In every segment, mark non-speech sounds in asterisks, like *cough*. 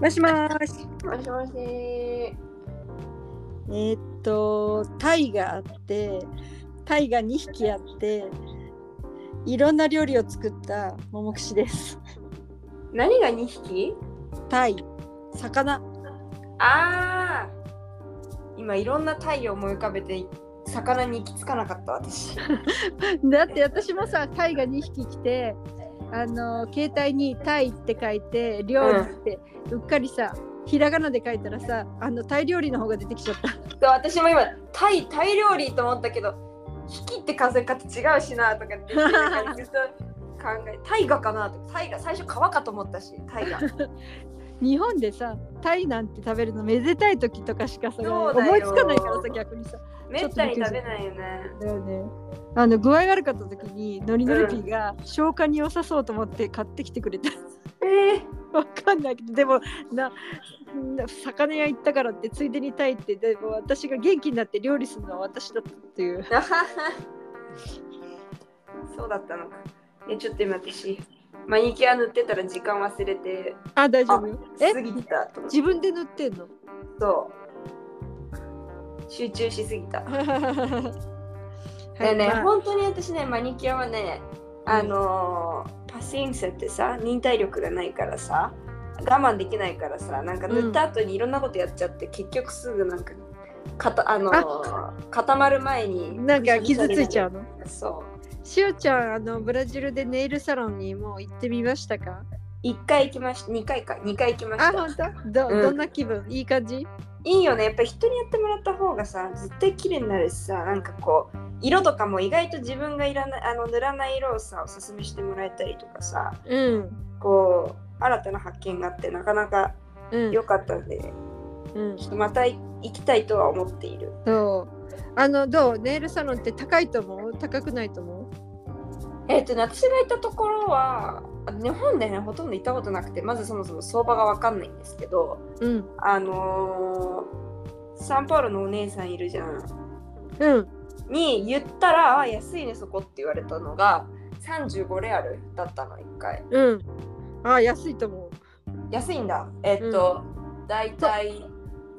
もしもーし。もしもし。えーっと、タイがあって、タイが2匹あって、いろんな料理を作った桃串です。何が2匹？タイ、魚。ああ今いろんなタイを思い浮かべて魚に行き着かなかった私。*laughs* だって私もさ、タイが2匹来て、あの携帯にタイって書いて、料理って、うっかりさ、ひらがなで書いたらさ、あのタイ料理の方が出てきちゃった。私も今タイタイ料理と思ったけど引きって数え方違うしなとかってっと考えタイガかなとかタイガ最初川かと思ったしタイガ。*laughs* 日本でさ、タイなんて食べるのめでたい時とかしかさ、思いつかないからさ、逆にさ。めったに食べないよね。だよね。あの具合悪かった時にノリノリピーが消化に良さそうと思って買ってきてくれた。えー、*laughs* わかんないけどでもなな魚屋行ったからってついでにタイってでも私が元気になって料理するのは私だったっていう。*laughs* そうだったのか。えちょっと今私マニキュア塗ってたら時間忘れてあ大丈夫？よ。え過ぎてた自分で塗ってんの？そう集中しすぎた。は *laughs* いでね、まあ本当に私ね、マニキュアはね、あのーパシンセってさ、忍耐力がないからさ、我慢できないからさ、なんか塗った後にいろんなことやっちゃって、結局すぐなんか、かたあのー固まる前になんか傷ついちゃうの？う。そしおちゃんあのブラジルでネイルサロンにもう行ってみましたか？う。1回行きました、2回か、2回行きました。あ本当？ど,、うんどんな気分？いい感じ？いいよね、やっぱり人にやってもらった方がさ、絶対綺麗になるしさ、なんかこう、色とかも意外と自分がいらないあの塗らない色をさ、おすすめしてもらえたりとかさ、うん。こう新たな発見があってなかなかうん。良かったので、うんちょっとまた行きたいとは思っている。そう。あの、どう？ネイルサロンって高いと思う？高くないと思う？えっ、とね、私が行ったところは、あ日本でね、ほとんど行ったことなくて、まずそもそも相場がわかんないんですけど、うん。あのーサンパウロのお姉さんいるじゃん。うん。に言ったら、あ、安いね、そこって言われたのが、35レアルだったの、1回。うん。あ、安いと思う。安いんだ。えっ、と、だいたい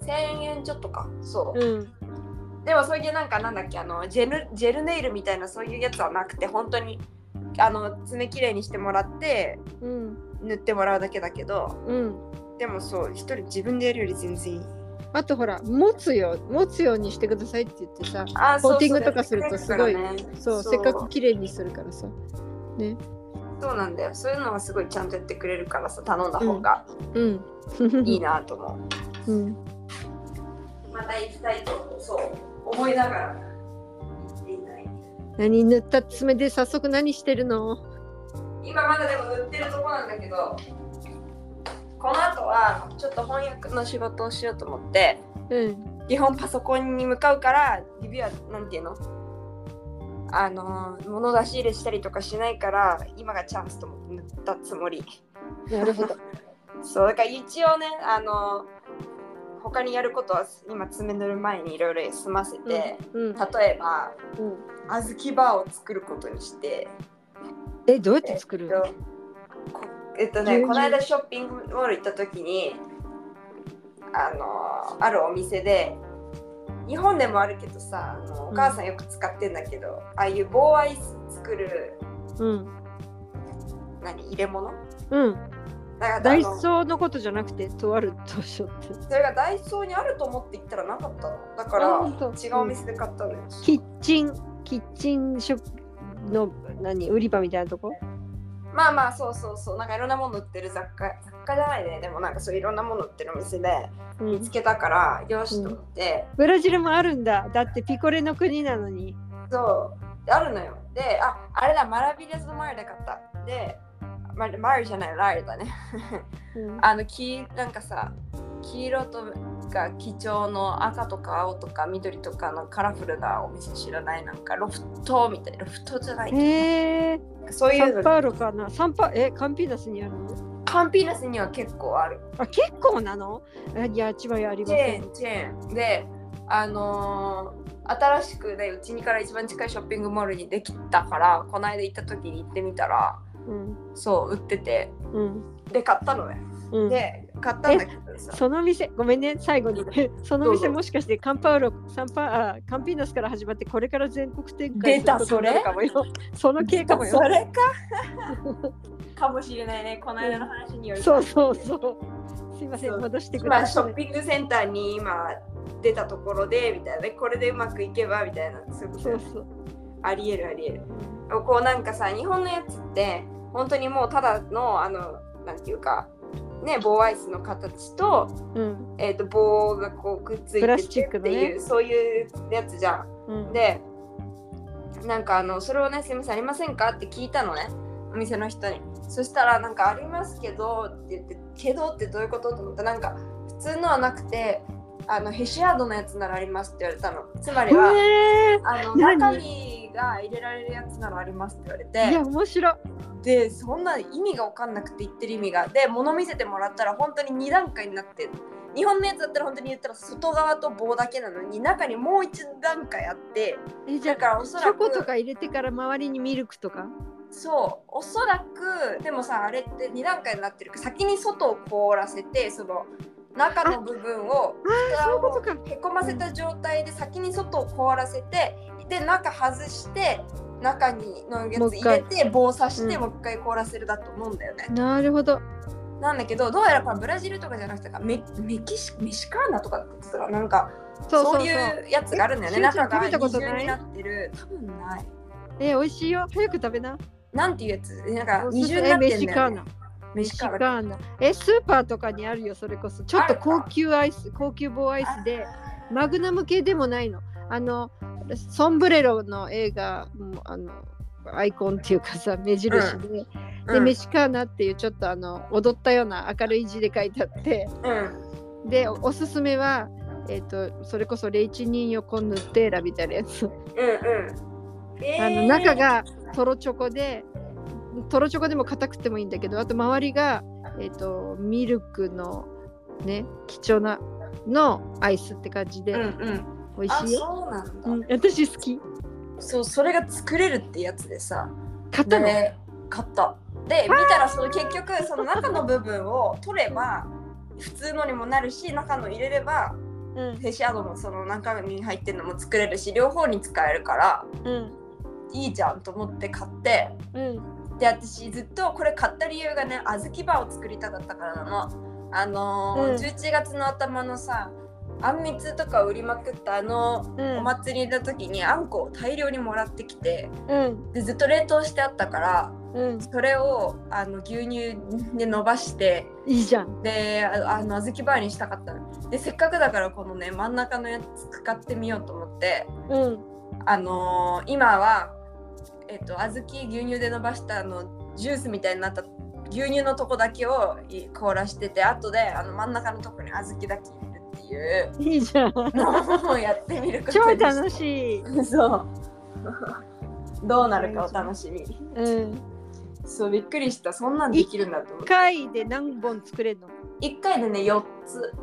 1000円ちょっとか。そう。うん。でもそういうなんかなんだっけあのジェルジェルネイルみたいなそういうやつはなくて本当にあの爪きれいにしてもらってうん。塗ってもらうだけだけどうん。でもそう一人自分でやるより全然いいあとほら、持つよ、持つようにしてくださいって言ってさ、あコーティングとかするとすごいね、そう、せっかく綺麗にするからさ。ね。そうなんだよそういうのはすごいちゃんとやってくれるからさ頼んだ方がうん。いいなと思う、*laughs* うん。また行きたいとそう思いながら何塗った爪で早速何してるの？今まだでも塗ってるとこなんだけどこの後はちょっと翻訳の仕事をしようと思ってうん。基本パソコンに向かうから指はなんていうの？あのー物出し入れしたりとかしないから今がチャンスと思って塗ったつもりなるほど。*laughs* そうだから一応ねあのー他にやることは今爪塗る前にいろいろ済ませて、うん。例えばうん。小豆バーを作ることにしてえ、どうやって作るえっとこえっとねこの間ショッピングモール行った時にあのーあるお店で日本でもあるけどさあのお母さんよく使ってんだけど、ああいう棒アイス作るうん。何入れ物？うん。ダイソーのことじゃなくて、とある図書って。それがダイソーにあると思って行ったらなかったの。だかあら違うお店で買ったのよ、キッチン、キッチンショップの何売り場みたいなとこ？まあまあそうそうそう。なんかいろんなもの売ってる雑貨雑貨じゃないね。でもなんかそういろんなもの売ってるお店でうん。見つけたから、よしと思って、ブラジルもあるんだ。だってピコレの国なのに。そう。であるのよ。でああれだ。マラビレスの前で買った。でママリじゃないライルだね。うん。あの黄なんかさ黄色とか基調の赤とか青とか緑とかのカラフルなお店知らない？なんかロフトみたいな。ロフトじゃない？へえ。そういうの。サンパウロかな？サンパえ、カンピーナスにあるの？カンピーナスには結構ある。あ、結構なの？あいや、千葉やありまチェせんー。ンチェーン。であのー新しくねうちにから一番近いショッピングモールにできたからこの間行った時に行ってみたらうん。そう売っててうん。で買ったのねうん。で買ったんだけどさ。その店、ごめんね、最後に。その店もしかしてカンパウロ、サンパあカンピーナスから始まって、これから全国展開出たすることになるかもよ。その系かもよそ。れか？*laughs* かもしれないね、この間の話によるとそうそうそう。すいません、戻してく今ださい。ショッピングセンターに今出たところでみたいなねこれでうまくいけばみたいなそういうことそうそう。ありえるありえるこうなんかさ日本のやつって本当にもうただのあのなんていうかね棒アイスの形と,、うん。えー、と棒がこうくっついてスチックのね。てっていう、そういうやつじゃん。うん、でなんかあのそれをねすみませんありませんかって聞いたのねお店の人に。そしたらなんかありますけどって言ってけどってどういうことと思ったらなんか普通のはなくてあのヘシアードのやつならありますって言われたの。つまりはへー。あの何？中身が入れられるやつならありますって言われいや、て面白い。でそんな意味が分かんなくて言ってる意味が。で物見せてもらったら本当に2段階になってる日本のやつだったら本当に言ったら外側と棒だけなのに中にもう一段階あって。え、じゃだからおあ、そらくチョコとか入れてから周りにミルクとか？そう。おそらくでもさあれって2段階になってる。から先に外を凍らせてその中の部分をああ、そういうことか。へこませた状態で先に外を凍らせてで中外して中にのやつ入れて棒刺して、うんもう一回凍らせるだと思うんだよね。なるほど。なんだけどどうやらこれブラジルとかじゃなくてメメキシメシカーナとかって言ってたからなんかそう。いうやつがあるんだよね。中がん食べたこと二重になってる多分ない。え、美味しいよ。早く食べな。なんていうやつ？なんか二重になってんだよ、ねシカーナ。。メシカーナ。え、スーパーとかにあるよ、それこそ。ちょっと高級アイス、高級棒アイスで、マグナム系でもないの。あの、ソンブレロの映画、あの、アイコンっていうかさ、目印で、で、うんメシカーナっていうちょっとあの、踊ったような明るい字で書いてあって、うんで、おおすすめは、えっ、と、それこそレイチニンヨコヌッテーラみたいなやつ。うんうん。えあの中がトロチョコでトロチョコでも硬くてもいいんだけどあと周りが、えー、とミルクのね貴重なのアイスって感じで、うんうん。あ、美味しいよ、そうなん私好きそう、それが作れるってやつでさ。買ったの、で、買った。で、見たらその結局その中の部分を取れば普通のにもなるし、中の入れればうんフェシアドもその中に入ってるのも作れるし、両方に使えるからうんいいじゃんと思って買って。うんで私ずっとこれ買った理由がね小豆バーを作りたかったからなの。あのーうん。11月の頭のさあんみつとか売りまくったあのうん。お祭りの時にあんこを大量にもらってきてうん。でずっと冷凍してあったからうん。それをあの牛乳で伸ばしていいじゃん。でああの小豆バーにしたかったの。でせっかくだからこのね真ん中のやつ使ってみようと思ってうん。あのー今は、えっと小豆牛乳で伸ばしたあのジュースみたいになった牛乳のとこだけをい凍らしてて後であの真ん中のとこに小豆だけ入れるっていう。いいじゃん。のをやってみること超楽しい。そう。どうなるかお楽しみ。うん。そうびっくりした。そんなんできるんだと思って。回で何本作れるの？1回でね4つ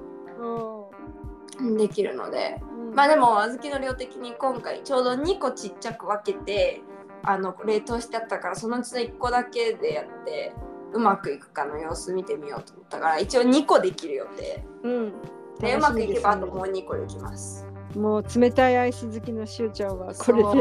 できるので。うん。まあでも小豆の量的に今回ちょうど2個ちっちゃく分けてあの冷凍してあったからそのうちの1個だけでやってうまくいくかの様子見てみようと思ったから一応2個できる予定。うん。でうまくいけばあともう2個できます。もう冷たいアイス好きのしゅうちゃんはこれで小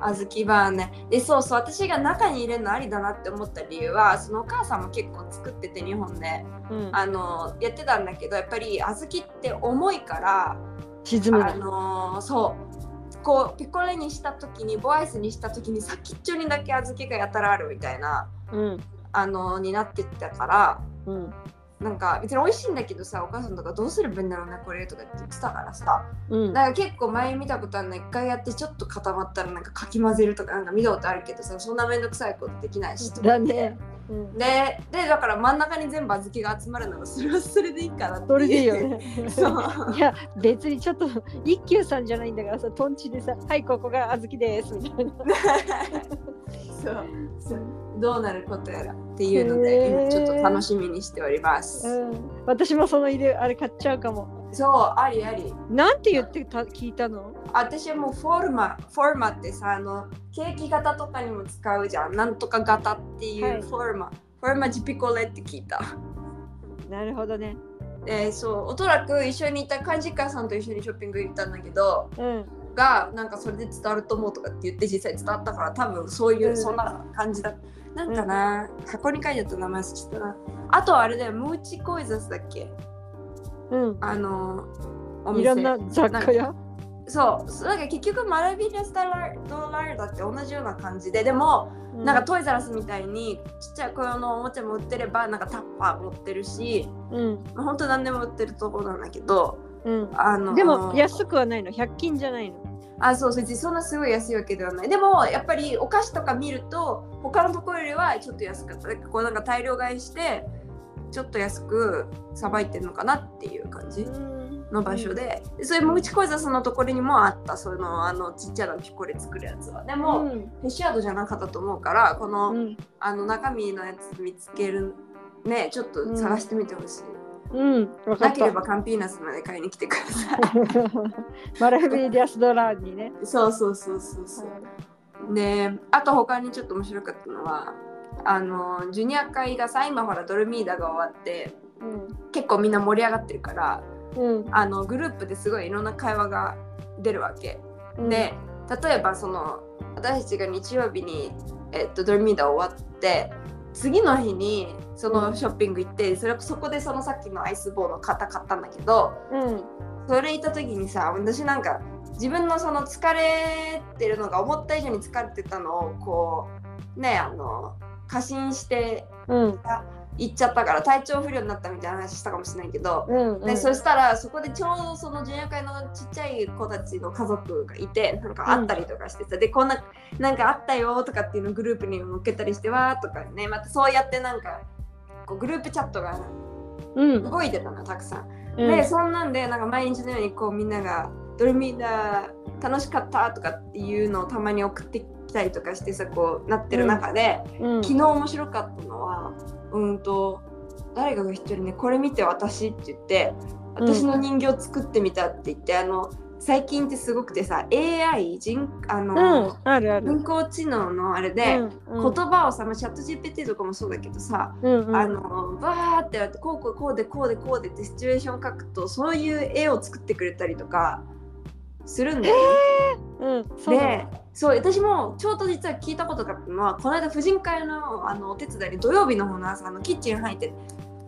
豆バーね。でそうそう私が中に入れるのありだなって思った理由はそのお母さんも結構作ってて日本で。うん。あのやってたんだけどやっぱり小豆って重いから沈むあのそうこうピコレにした時にボアイスにした時に先っちょにだけ小豆がやたらあるみたいな、うん。あのーになってったからうんなんか別に美味しいんだけどさお母さんとかどうすればいいんだろうねこれとかって言ってたからさ。うん。だから結構前見たことあるの一回やってちょっと固まったらなんかかき混ぜるとかなんか見たことあるけどさそんなめんどくさいことできないしだね。うん。ででだから真ん中に全部小豆が集まるならそれはそれでいいかなってそれでいいよね。*laughs* そう。いや別にちょっと一休さんじゃないんだからさトンチでさ「はいここが小豆です」みたいな。*laughs* そう。そうどうなることやらっていうので、今ちょっと楽しみにしております、うん。私もその入れあれ買っちゃうかも。そうありあり。なんて言ってた聞いたの？私はもうフォルマフォルマってさあのケーキ型とかにも使うじゃん。なんとか型っていはい。うフォルマ、フォルマジピコレって聞いた。なるほどね。でそうおそらく一緒にいた幹事家さんと一緒にショッピング行ったんだけどうん。がなんかそれで伝わると思うとかって言って実際伝わったから多分そういう、うん。そんな感じだなんかな、箱に書いてあった名前ちゃったなあとはあれだよムーチコイザスだっけ？うん。あのお店いろんな雑貨屋？そうなんか結局マラビリアス・ドラーだって同じような感じででもなんかトイザラスみたいにちっちゃい子用のおもちゃも売ってればなんかタッパー持ってるしうん。まあ本当何でも売ってるところなんだけどうん。あのでも安くはないの？100均じゃないの？あそう別にそんなすごい安いわけではない。でもやっぱりお菓子とか見ると他のところよりはちょっと安かった。だからこうなんか大量買いしてちょっと安くさばいてるのかなっていう感じの場所で、そういうムチコイザスのところにもあった。そのあのちっちゃなピコレ作るやつは。でうも、ん。フェシアードじゃなかったと思うからこの,、うん。あの中身のやつ見つけるねちょっと探してみてほしい、うん。なけれ。ばカンピーナスまで買いに来てくださ *laughs* マラビリアスドラーにね。いそうそうそうそうそうであと他にちょっと面白かったのはあのジュニア会がさ今ほらドルミーダが終わってうん。結構みんな盛り上がってるからうん。あのグループですごいいろんな会話が出るわけ、うん。で例えばその私たちが日曜日に、えっと、ドルミーダ終わって次の日にそのショッピング行ってそれそこでそのさっきのアイスボールの型買ったんだけどうん。それ行った時にさ私なんか自分のその疲れてるのが思った以上に疲れてたのをこうねあの過信してうん。行っちゃったから体調不良になったみたいな話したかもしれないけど、うん。でそしたらそこでちょうどそのジュニア会のちっちゃい子たちの家族がいてなんか会ったりとかしてさ、でこんななんかあったよとかっていうのをグループに向けたりしてわーとかねまたそうやってなんかこうグループチャットがうん。動いてたのたくさん。うん。でそんなんでなんか毎日のようにこうみんなが「ドルミーダ楽しかった」とかっていうのをたまに送ってきたりとかしてさこうなってる中で、うん。昨日面白かったのはうんと誰かが一人ねこれ見て私って言って私の人形作ってみたって言って、あの最近ってすごくてさ AI 人あうの。人工知能のあれで、うん。言葉をさ、まあ、チャット GPT とかもそうだけどさ、うん。うん。あのバーってやってこうこうこうでこうでこうでってシチュエーション書くとそういう絵を作ってくれたりとかするんだよね。うん。そうだでそう私もちょうど実は聞いたことがあったのはこの間婦人会のあのお手伝いに土曜日の方の朝あのキッチン入って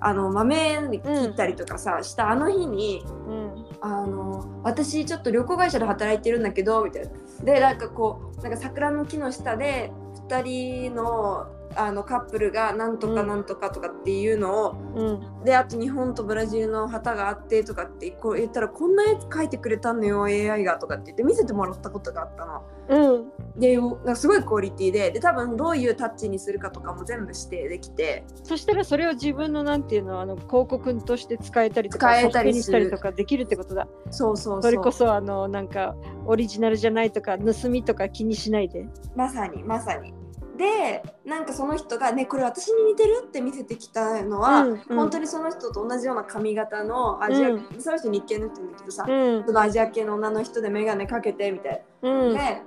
あの豆切ったりとかさ、したあの日にうん。あの私ちょっと旅行会社で働いてるんだけどみたいな。でなんかこうなんか桜の木の下で2人のあのカップルがなんとかなんとかとかっていうのを、うん。であと日本とブラジルの旗があってとかってこう言ったらこんなやつ描いてくれたのよ AI がとかって言って見せてもらったことがあったの。うん。でなんかすごいクオリティでで多分どういうタッチにするかとかも全部指定できてそしたらそれを自分のなんていうのあの広告として使えたりとか使えたりしたりとかできるってことだ。そうそうそうそれこそあのなんかオリジナルじゃないとか盗みとか気にしないで。まさにまさに。でなんかその人がねこれ私に似てるって見せてきたのは、うんうん。本当にその人と同じような髪型のアジア、うん。その人日系の人なんだけどさ、うん。そのアジア系の女の人で眼鏡かけてみたいうん。な。で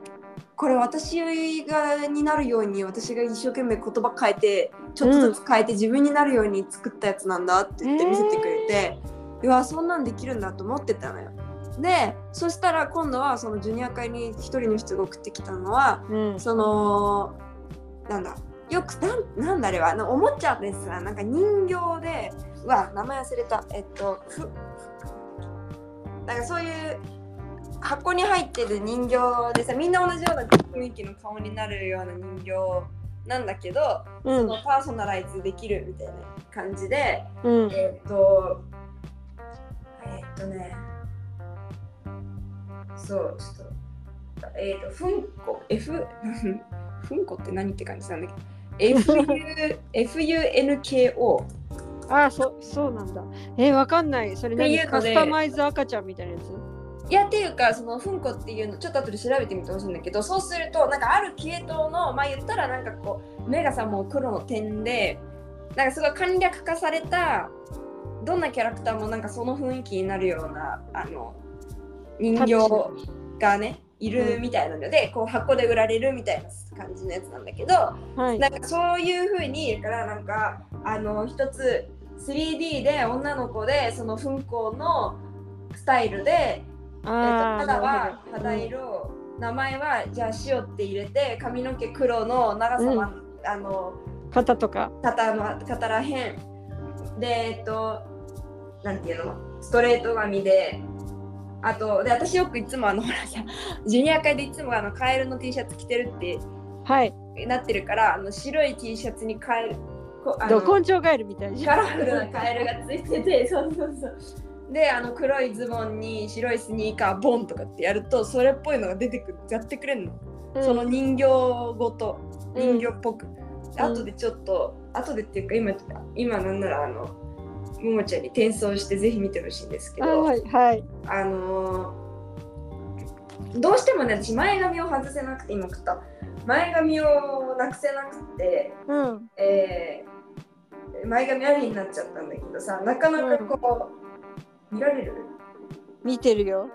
これ私がになるように私が一生懸命言葉変えてちょっとずつ変えて自分になるように作ったやつなんだって言って見せてくれて、うわそんなんできるんだと思ってたのよ。でそしたら今度はそのジュニア会に一人の人が送ってきたのはうん。そのなんだよくなんなんだあれはなおもちゃでさなんか人形でうわ名前忘れた。えっとふなんかそういう箱に入ってる人形でさみんな同じような雰囲気の顔になるような人形なんだけど、うん。そのパーソナライズできるみたいな感じでうん。えっとえっとねそうちょっとえっとふんこ F ふんこって何って感じなんだけ？ど FUNKO あそそうなんだ。えわかんない。それ何？カスタマイズ赤ちゃんみたいなやつ？いやっていうかそのふんこっていうのちょっと後で調べてみてほしいんだけどそうするとなんかある系統のまあ言ったらなんかこう目がさもう黒の点でなんかすごい簡略化されたどんなキャラクターもなんかその雰囲気になるようなあの人形がねいるみたいなので、こう箱で売られるみたいな感じのやつなんだけどはい。なんかそういう風にだからなんかあの一つ 3D で女の子でその噴光のスタイルで、えっと肌は肌色、名前はじゃあ塩って入れて髪の毛黒の長さは、あのうん肩とか。肩の肩らへん。でえっとなんていうの？ストレート髪であとで私よくいつもあのほらさジュニア会でいつもあのカエルの T シャツ着てるってはい。なってるからあの白い T シャツにカエルこあのど根性ガエルみたいじゃん。カラフルなカエルがついてて *laughs* そうそうそう。であの黒いズボンに白いスニーカーボンとかってやるとそれっぽいのが出てくるやってくれんの、うん。その人形ごとうん。人形っぽく、で後でちょっと後でっていうか今今なんならあのももちゃんに転送してぜひ見てほしいんですけあどはいはい。あのーどうしてもね私前髪を外せなくて今食った。前髪をなくせなくてうん。えー前髪ありになっちゃったんだけどさなかなかこう、見られる？見てるよ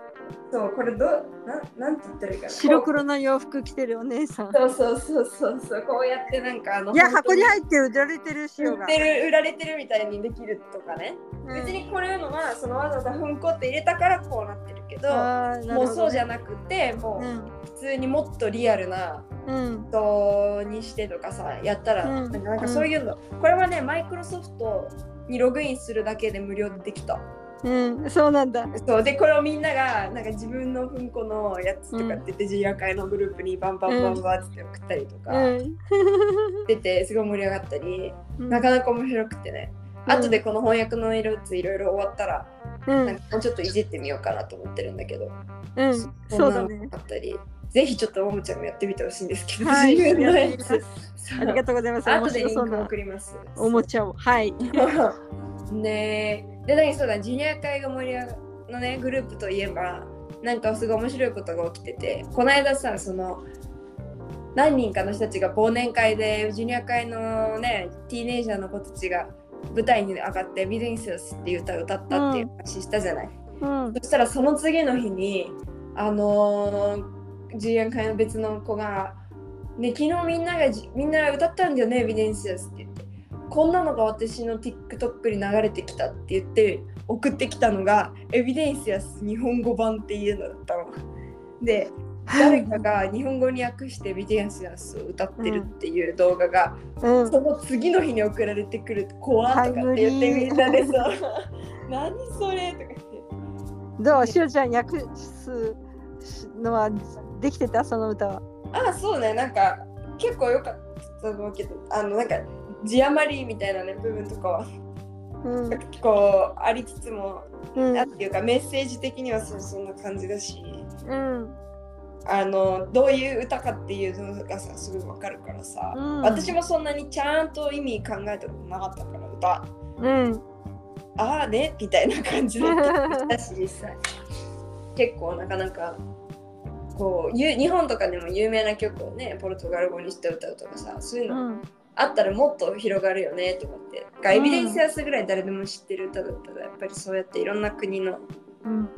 そうこれどうなんなんて言ったらいいかな。白黒の洋服着てるお姉さん。そうそうそうそうそう。こうやってなんかあのいや箱に入って売られてる塩が。売ってる売られてるみたいにできるとかね、うん。別にこれのはそのわざわざ粉粉って入れたからこうなってるけどもうそうじゃなくてもううん。普通にもっとリアルなうん。人にしてとかさやったら、うん。なんかなんかそういうの、これはねマイクロソフトにログインするだけで無料でできたうんそうなんだ。そうでこれをみんながなんか自分の粉粉のやつとかって言って、ジュニア会のグループにバンバンバンバンって送ったりとかうん。出てすごい盛り上がったり、うん。なかなか面白くてね、うん。後でこの翻訳の色ついろいろ終わったら、うん。なんかもうちょっといじってみようかなと思ってるんだけど、うんそうだね。あったり。ぜひちょっとももちゃんもやってみてほしいんですけど、はい自分のありがとうございます。面後でリンク送ります。おもちゃを。はい。*laughs* ねえで何そうだジュニア会が盛り上がのねグループといえばなんかすごい面白いことが起きててこの間さその何人かの人たちが忘年会でジュニア会のねティーネイジャーの子たちが舞台に上がって「ビデンスス」っていう歌を歌ったっていう話したじゃない、うん。そしたらその次の日にあのー、ジュニア会の別の子が「ね昨日みんながじみんな歌ったんだよねビデンスス」って言ってこんなのが私の TikTok に流れてきたって言って送ってきたのがエビデンスや日本語版っていうのだったの。で誰かが日本語に訳してエビデンスやを歌ってるっていう動画が、うんその次の日に送られてくる怖っとかって言ってみんなでさ「*laughs* 何それ?」とか言って。どうしおちゃん訳すのはできてた？その歌はあそうねなんか結構良かったと思うけどあのなんか字余りみたいなね部分とかは。うん。ありつつも、うん。なんていうかメッセージ的にはそうそんな感じだし。うん。あのどういう歌かっていうのがさすぐ分かるからさ、うん。私もそんなにちゃんと意味考えたことなかったから歌。うん。ああねみたいな感じだったし実際。結構なかなかこうゆ日本とかでも有名な曲をねポルトガル語にして歌うとかさそういうのうんあったらもっと広がるよねと思って。がエビデンスやすぐらい誰でも知ってる歌だったらやっぱりそうやっていろんな国のうん。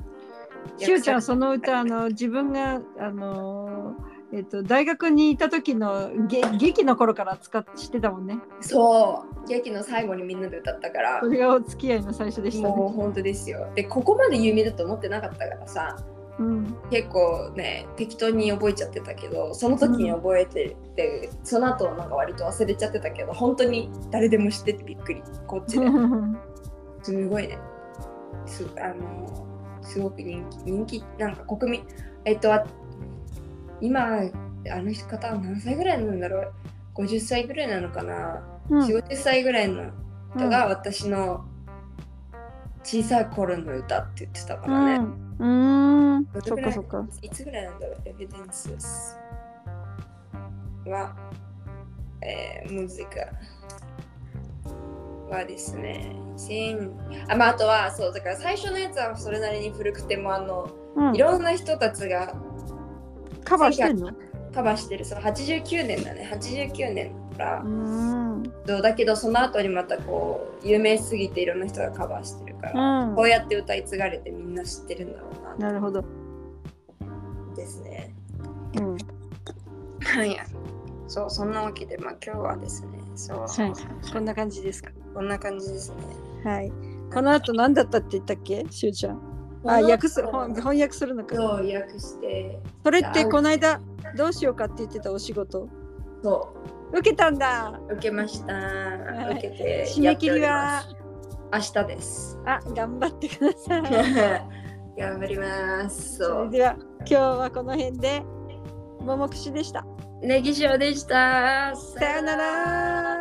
しおちゃんその歌あの *laughs* 自分があのえっと大学にいた時のげ劇の頃から使っしてたもんね。そう。劇の最後にみんなで歌ったから。それがお付き合いの最初でしたね。もう本当ですよ。でここまで有名だと思ってなかったからさうん。結構ね適当に覚えちゃってたけどその時に覚えてて、その後なんか割と忘れちゃってたけど本当に誰でも知っててびっくり。こっちで。すごいね。すあのすごく人気人気なんか国民えっとあ今あの人方は何歳ぐらいなんだろう？50歳ぐらいなのかな、うん。4 50歳ぐらいの人が私の小さい頃の歌って言ってたからね、うん。うん。そっかそっか。いつぐらいなんだろう？エビデンスは、えー、ムズカはですね。2000あまああとはそうだから最初のやつはそれなりに古くてもあのうん。いろんな人たちがカバーしてんの？カバーしてる。そう89年だね。89年。だから、うんそうだけどその後にまたこう有名すぎていろんな人がカバーしてるから、うんこうやって歌い継がれてみんな知ってるんだろうななるほどですねうんはいそうそんなわけでまあ今日はですねそう、はいこんな感じですかこんな感じですね。はい。この後何だったって言ったっけ？しゅうちゃん。あ、訳す翻翻訳するのか。そう、訳して。それってこの間どうしようかって言ってたお仕事？そ受けたんだ。う、受けました。い受けて。締め切りは？やっております明日です。あ、頑張ってください。*laughs* 頑張ります。そそう。れでは今日はこの辺でももくしでした。ネギ塩でした。さよなら。